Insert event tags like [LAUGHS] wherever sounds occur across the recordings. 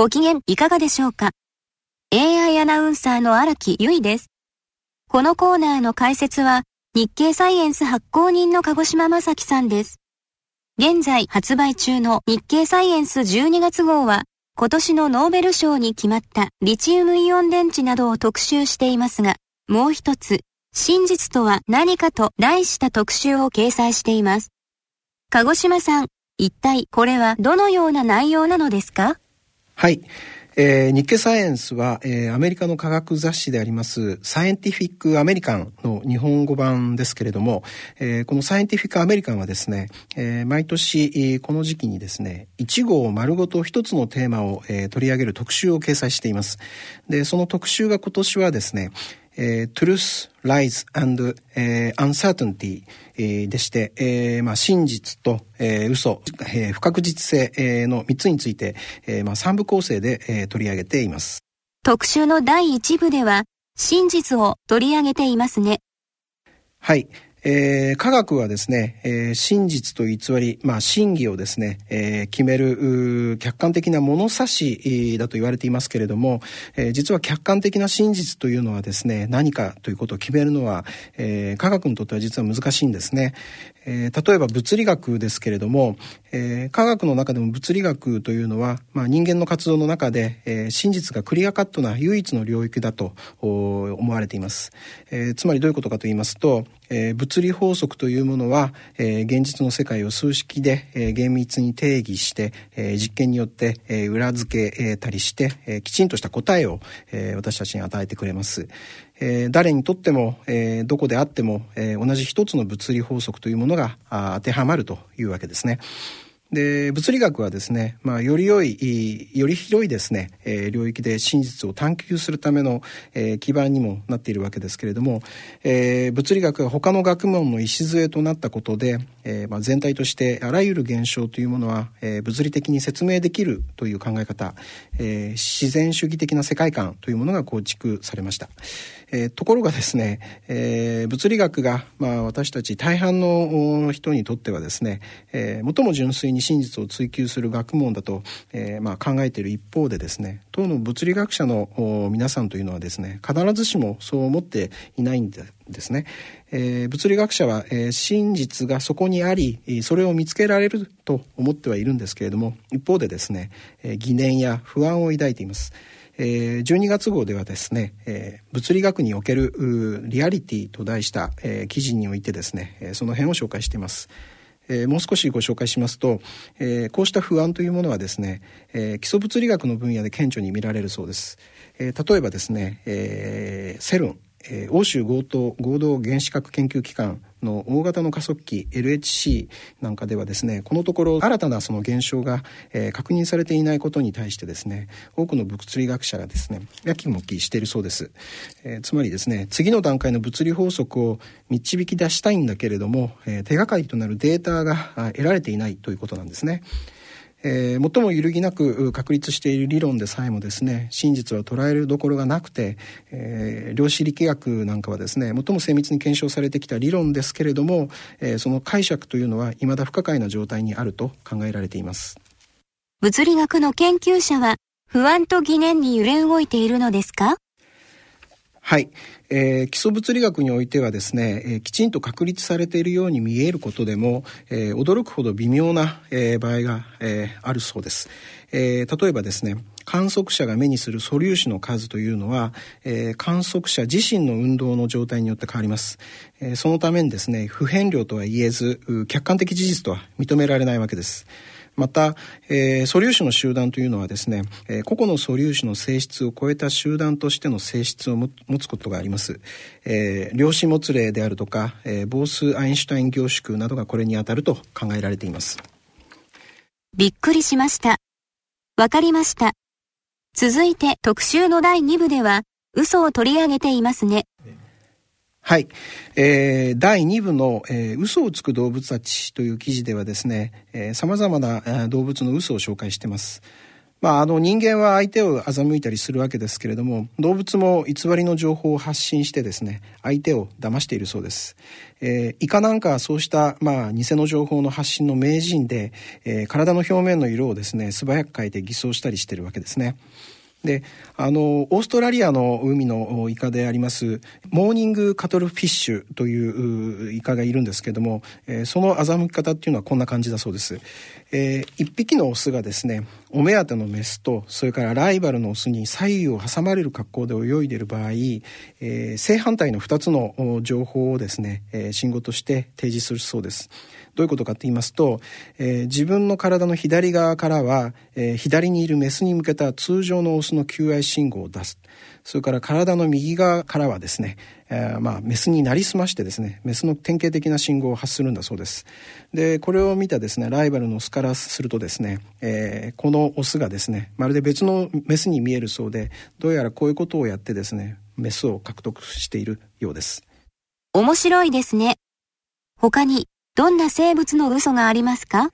ご機嫌いかがでしょうか ?AI アナウンサーの荒木由衣です。このコーナーの解説は、日経サイエンス発行人の鹿児島正樹さんです。現在発売中の日経サイエンス12月号は、今年のノーベル賞に決まったリチウムイオン電池などを特集していますが、もう一つ、真実とは何かと題した特集を掲載しています。鹿児島さん、一体これはどのような内容なのですか？はい。えー、日経サイエンスは、えー、アメリカの科学雑誌でありますサイエンティフィック・アメリカンの日本語版ですけれども、えー、このサイエンティフィック・アメリカンはですね、え、毎年、この時期にですね1号丸ごと1つのテーマを、え、取り上げる特集を掲載していますでその特集が今年はですねえー、Truth, Lies and、えー、Uncertainty、えー、でして、えーまあ、真実と、えー、嘘、えー、不確実性、えー、の3つについて、えーまあ、3部構成で、えー、取り上げています。特集の第1部では、真実を取り上げていますね。はい。えー、科学はですね、えー、真実と偽り、まあ、真偽をですね、えー、決める客観的な物差しだと言われていますけれども、えー、実は客観的な真実というのはですね何かということを決めるのは、えー、科学にとっては実は難しいんですね。えー、例えば物理学ですけれども、えー、科学の中でも物理学というのは、まあ、人間の活動の中で、えー、真実がクリアカットな唯一の領域だと思われています、えー、つまりどういうことかと言いますと、えー、物理法則というものは、えー、現実の世界を数式で、えー、厳密に定義して、えー、実験によって、えー、裏付けたりして、えー、きちんとした答えを、えー、私たちに与えてくれます。えー、誰にとっても、えー、どこであっても、えー、同じ一つの物理法則というものが当てはまるというわけですね。で、物理学はですね、まあ、より良い、より広いですね、えー、領域で真実を探求するための、えー、基盤にもなっているわけですけれども、えー、物理学が他の学問の礎となったことで、えーまあ、全体としてあらゆる現象というものは、えー、物理的に説明できるという考え方、えー、自然主義的な世界観というものが構築されました。えー、ところがですね、えー、物理学が、まあ、私たち大半の人にとってはですね、えー、最も純粋に真実を追求する学問だと、えーまあ、考えている一方でですね当の物理学者の皆さんというのはですね必ずしもそう思っていないんですですね。えー、物理学者は、えー、真実がそこにありそれを見つけられると思ってはいるんですけれども一方でですね、えー、疑念や不安を抱いています。えー、12月号ではですね、えー、物理学におけるリアリティと題した、えー、記事においてですね、えー、その辺を紹介しています。えー、もう少しご紹介しますと、えー、こうした不安というものはですね、えー、基礎物理学の分野で顕著に見られるそうです。え、例えばですね、えー、セルン、えー、欧州合同合同原子核研究機関の大型の加速器 LHC なんかではですねこのところ新たなその現象が、えー、確認されていないことに対してですね多くの物理学者がですねやきもきしているそうです、えー、つまりですね次の段階の物理法則を導き出したいんだけれども、えー、手がかりとなるデータが得られていないということなんですね。えー、最も揺るぎなく確立している理論でさえもですね真実は捉えるどころがなくて、えー、量子力学なんかはですね最も精密に検証されてきた理論ですけれども、えー、その解釈というのは未だ不可解な状態にあると考えられています。物理学の研究者は不安と疑念に揺れ動いているのですか？はい、えー、基礎物理学においてはですね、えー、きちんと確立されているように見えることでも、えー、驚くほど微妙な、えー、場合が、えー、あるそうです、えー、例えばですね観測者が目にする素粒子の数というのは、えー、観測者自身の運動の状態によって変わります、えー、そのためにですね不変量とは言えず客観的事実とは認められないわけです。また、えー、素粒子の集団というのはですね、えー、個々の素粒子の性質を超えた集団としての性質を持つことがあります。えー、量子もつれであるとか、えー、ボース・アインシュタイン凝縮などがこれにあたると考えられています。びっくりしました。わかりました。続いて特集の第2部では、嘘を取り上げていますね。はい、えー、第2部の、えー「嘘をつく動物たち」という記事ではですねさまざまな動物の嘘を紹介しています。まあ、あの人間は相手を欺いたりするわけですけれども動物も偽りの情報を発信してですね相手を騙しているそうです、えー、イカなんかはそうした、まあ、偽の情報の発信の名人で、えー、体の表面の色をですね素早く変えて偽装したりしているわけですね。であのオーストラリアの海のイカでありますモーニングカトルフィッシュというイカがいるんですけども、えー、その欺き方っていうのはこんな感じだそうです、えー、一匹のオスがですねお目当てのメスとそれからライバルのオスに左右を挟まれる格好で泳いでいる場合、えー、正反対の2つの情報をですね、えー、信号として提示するそうです。どういうことかと言いますと、えー、自分の体の左側からは、え、左にいるメスに向けた通常のオスの求愛信号を出す。それから体の右側からはですね、えー、まあメスになりすましてですねメスの典型的な信号を発するんだそうです。でこれを見たですねライバルのオスからするとですね、えー、このオスがですねまるで別のメスに見えるそうでどうやらこういうことをやってですねメスを獲得しているようです。面白いですね。他にどんな生物の嘘がありますか？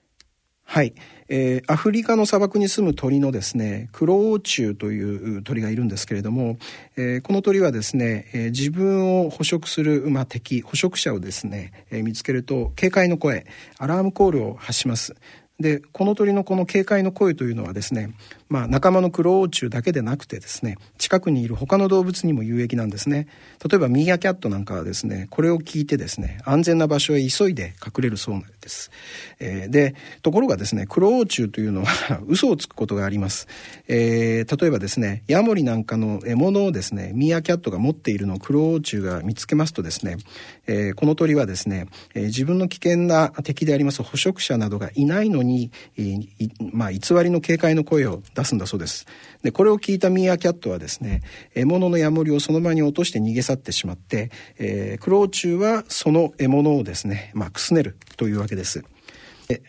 はい、えー、アフリカの砂漠に住む鳥のですねクロオウチュウという鳥がいるんですけれども、えー、この鳥はですね、えー、自分を捕食する、まあ、敵捕食者をですね、えー、見つけると警戒の声アラームコールを発します。でこの鳥のこの警戒の声というのはですね、まあ、仲間のクロオウチュウだけでなくてですね近くにいる他の動物にも有益なんですね。例えばミーアキャットなんかはですねこれを聞いてですね安全な場所へ急いで隠れるそうなんです、えー、でところがですねクロオウチュウというのは [LAUGHS] 嘘をつくことがあります、えー、例えばですねヤモリなんかの獲物をですねミーアキャットが持っているのをクロオウチュウが見つけますとですね、えー、この鳥はですね、え自分の危険な敵であります捕食者などがいないのにに、えー、まあ、偽りの警戒の声を出すんだそうです。で、これを聞いたミーアキャットはですね、獲物のヤモリをその場に落として逃げ去ってしまって、えー、クロウチュウはその獲物をですね、まあ、くすねるというわけです。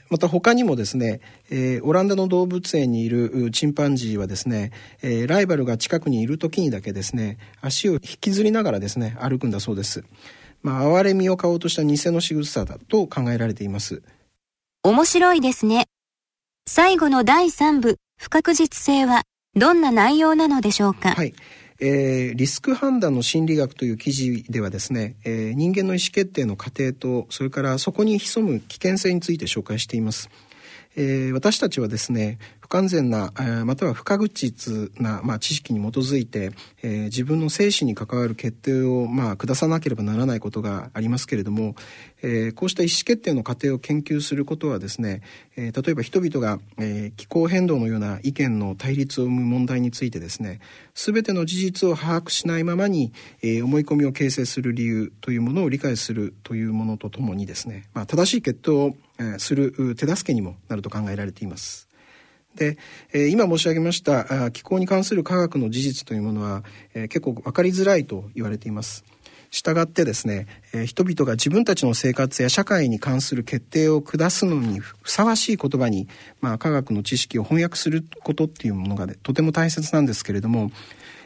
また他にもですね、えー、オランダの動物園にいるチンパンジーはですね、えー、ライバルが近くにいる時にだけですね足を引きずりながらですね歩くんだそうです。まあ、哀れみを買おうとした偽の仕草だと考えられています。面白いですね。最後の第3部、不確実性はどんな内容なのでしょうか？はい。えー、リスク判断の心理学という記事ではですね、えー、人間の意思決定の過程とそれからそこに潜む危険性について紹介しています。えー、私たちはですね不完全な、えー、または不確実な、まあ、知識に基づいて、えー、自分の生死に関わる決定を、まあ、下さなければならないことがありますけれども、えー、こうした意思決定の過程を研究することはですね、えー、例えば人々が、えー、気候変動のような意見の対立を生む問題についてですね全ての事実を把握しないままに、えー、思い込みを形成する理由というものを理解するというものとともにですね、まあ、正しい決定をする手助けにもなると考えられています。で、え今申し上げました気候に関する科学の事実というものは、え結構分かりづらいと言われています。したがってですね、え人々が自分たちの生活や社会に関する決定を下すのにふさわしい言葉に、まあ、科学の知識を翻訳することっていうものが、ね、とても大切なんですけれども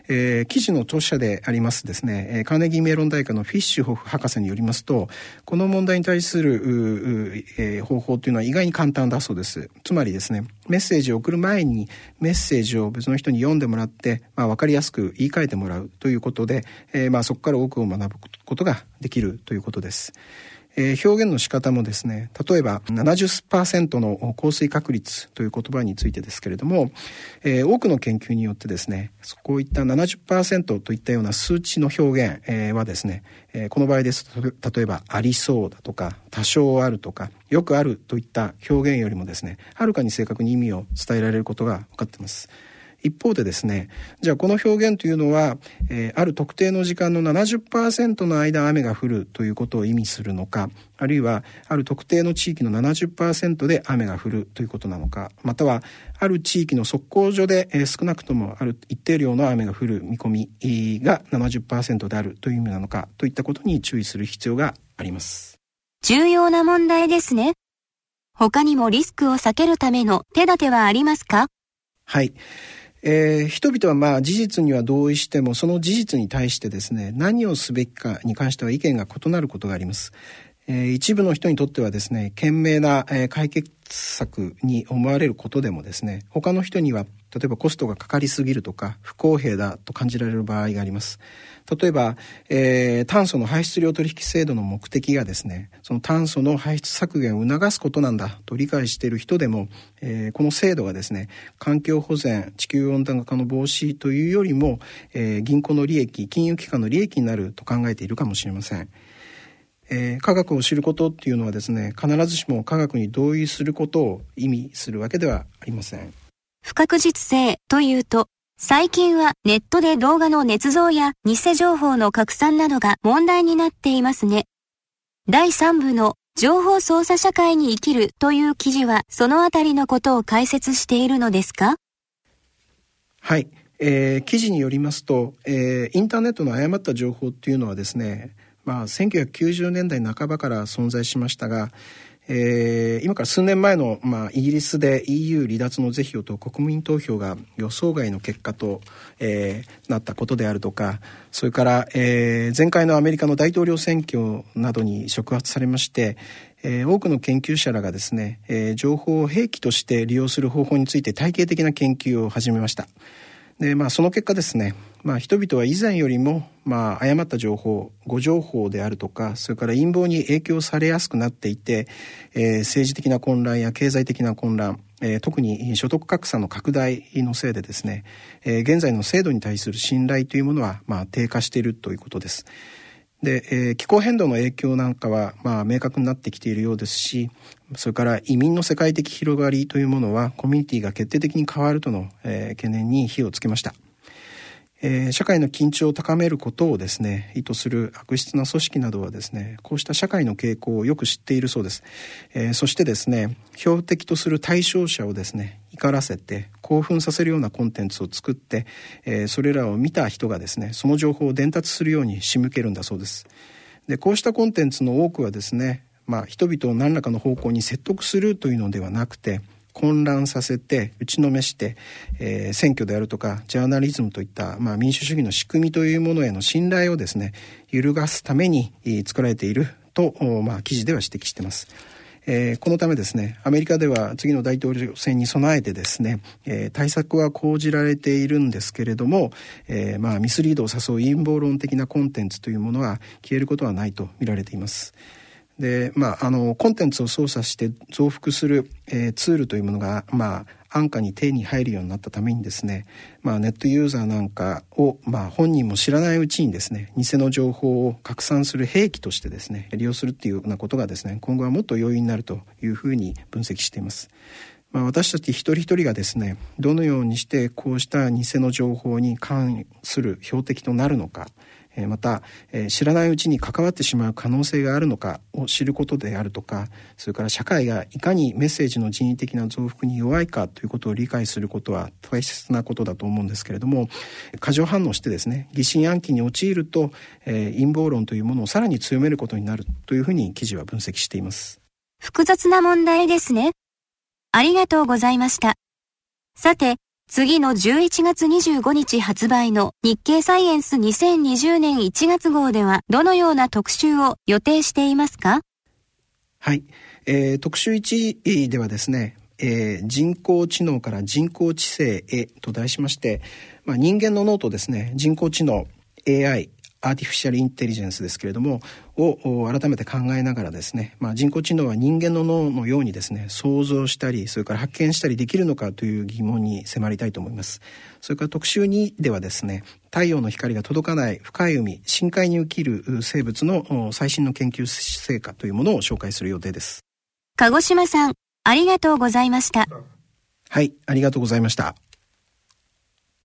えー、記事の著者でありますですね、えー、カーネギーメロン大学のフィッシュホフ博士によりますとこの問題に対する、えー、方法というのは意外に簡単だそうですつまりですねメッセージを送る前にメッセージを別の人に読んでもらって、まあ、分かりやすく言い換えてもらうということで、えーまあ、そこから多くを学ぶことができるということです。えー、表現の仕方もですね例えば70%の降水確率という言葉についてですけれども、えー、多くの研究によってですねこういった70%といったような数値の表現、えー、はですね、えー、この場合ですと例えばありそうだとか多少あるとかよくあるといった表現よりもですねはるかに正確に意味を伝えられることが分かっています。一方でですねじゃあこの表現というのは、えー、ある特定の時間の70%の間雨が降るということを意味するのかあるいはある特定の地域の70%で雨が降るということなのかまたはある地域の測候所で、えー、少なくともある一定量の雨が降る見込みが70%であるという意味なのかといったことに注意する必要があります。重要な問題ですね。他にもリスクを避けるための手立てはありますか？はい。えー、人々はまあ事実には同意してもその事実に対してですね何をすべきかに関しては意見が異なることがあります。えー、一部の人にとってはですね賢明な、えー、解決策に思われることでもですね他の人には例えばコストがかかりすぎるとか不公平だと感じられる場合があります例えば、えー、炭素の排出量取引制度の目的がですねその炭素の排出削減を促すことなんだと理解している人でも、えー、この制度がですね環境保全地球温暖化の防止というよりも、えー、銀行の利益金融機関の利益になると考えているかもしれません。えー、科学を知ることっていうのはですね必ずしも科学に同意することを意味するわけではありません不確実性というと最近はネットで動画の捏造や偽情報の拡散などが問題になっていますね。第3部の情報操作社会に生きるという記事はそのあたりのことを解説しているのですか？はい、えー、記事によりますと、えー、インターネットの誤った情報っていうのはですねまあ、1990年代半ばから存在しましたが、えー、今から数年前の、まあ、イギリスで EU 離脱の是非を問う国民投票が予想外の結果と、えー、なったことであるとかそれから、えー、前回のアメリカの大統領選挙などに触発されまして、えー、多くの研究者らがですね、えー、情報を兵器として利用する方法について体系的な研究を始めました。でまあその結果ですね、まあ、人々は以前よりも、まあ、誤った情報誤情報であるとかそれから陰謀に影響されやすくなっていて、えー、政治的な混乱や経済的な混乱、特に所得格差の拡大のせいでですね、現在の制度に対する信頼というものは、まあ、低下しているということです。で、えー、気候変動の影響なんかは、まあ、明確になってきているようですしそれから移民の世界的広がりというものはコミュニティが決定的に変わるとの、えー、懸念に火をつけました。えー、社会の緊張を高めることをですね意図する悪質な組織などはですねこうした社会の傾向をよく知っているそうです、えー、そしてですね標的とする対象者をですね怒らせて興奮させるようなコンテンツを作って、えー、それらを見た人がですねその情報を伝達するように仕向けるんだそうです。でこうしたコンテンツの多くはですねまあ人々を何らかの方向に説得するというのではなくて混乱させて打ちのめして、えー、選挙であるとかジャーナリズムといった、まあ、民主主義の仕組みというものへの信頼をですね揺るがすために作られていると、まあ、記事では指摘しています。えー、このためですねアメリカでは次の大統領選に備えてですね、えー、対策は講じられているんですけれども、えー、まあ、ミスリードを誘う陰謀論的なコンテンツというものは消えることはないと見られています。でまああのコンテンツを操作して増幅する、えー、ツールというものがまあ安価に手に入るようになったためにですね、まあ、ネットユーザーなんかを、まあ、本人も知らないうちにですね偽の情報を拡散する兵器としてですね利用するっていうようなことがですね今後はもっと容易になるというふうに分析しています。まあ、私たち一人一人がですねどのようにしてこうした偽の情報に関する標的となるのかまた知らないうちに関わってしまう可能性があるのかを知ることであるとかそれから社会がいかにメッセージの人為的な増幅に弱いかということを理解することは大切なことだと思うんですけれども過剰反応してですね疑心暗鬼に陥ると陰謀論というものをさらに強めることになるというふうに記事は分析しています。複雑な問題ですね。ありがとうございました。さて次の11月25日発売の日経サイエンス2020年1月号ではどのような特集を予定していますか？はい、えー、特集1ではですね、えー、人工知能から人工知性へと題しまして、まあ、人間の脳とですね人工知能 AI アーティフィシャルインテリジェンスですけれどもを改めて考えながらですね、まあ、人工知能は人間の脳のようにですね想像したりそれから発見したりできるのかという疑問に迫りたいと思います。それから特集2ではですね太陽の光が届かない深い海深海に生きる生物の最新の研究成果というものを紹介する予定です。鹿児島さんありがとうございました。はいありがとうございました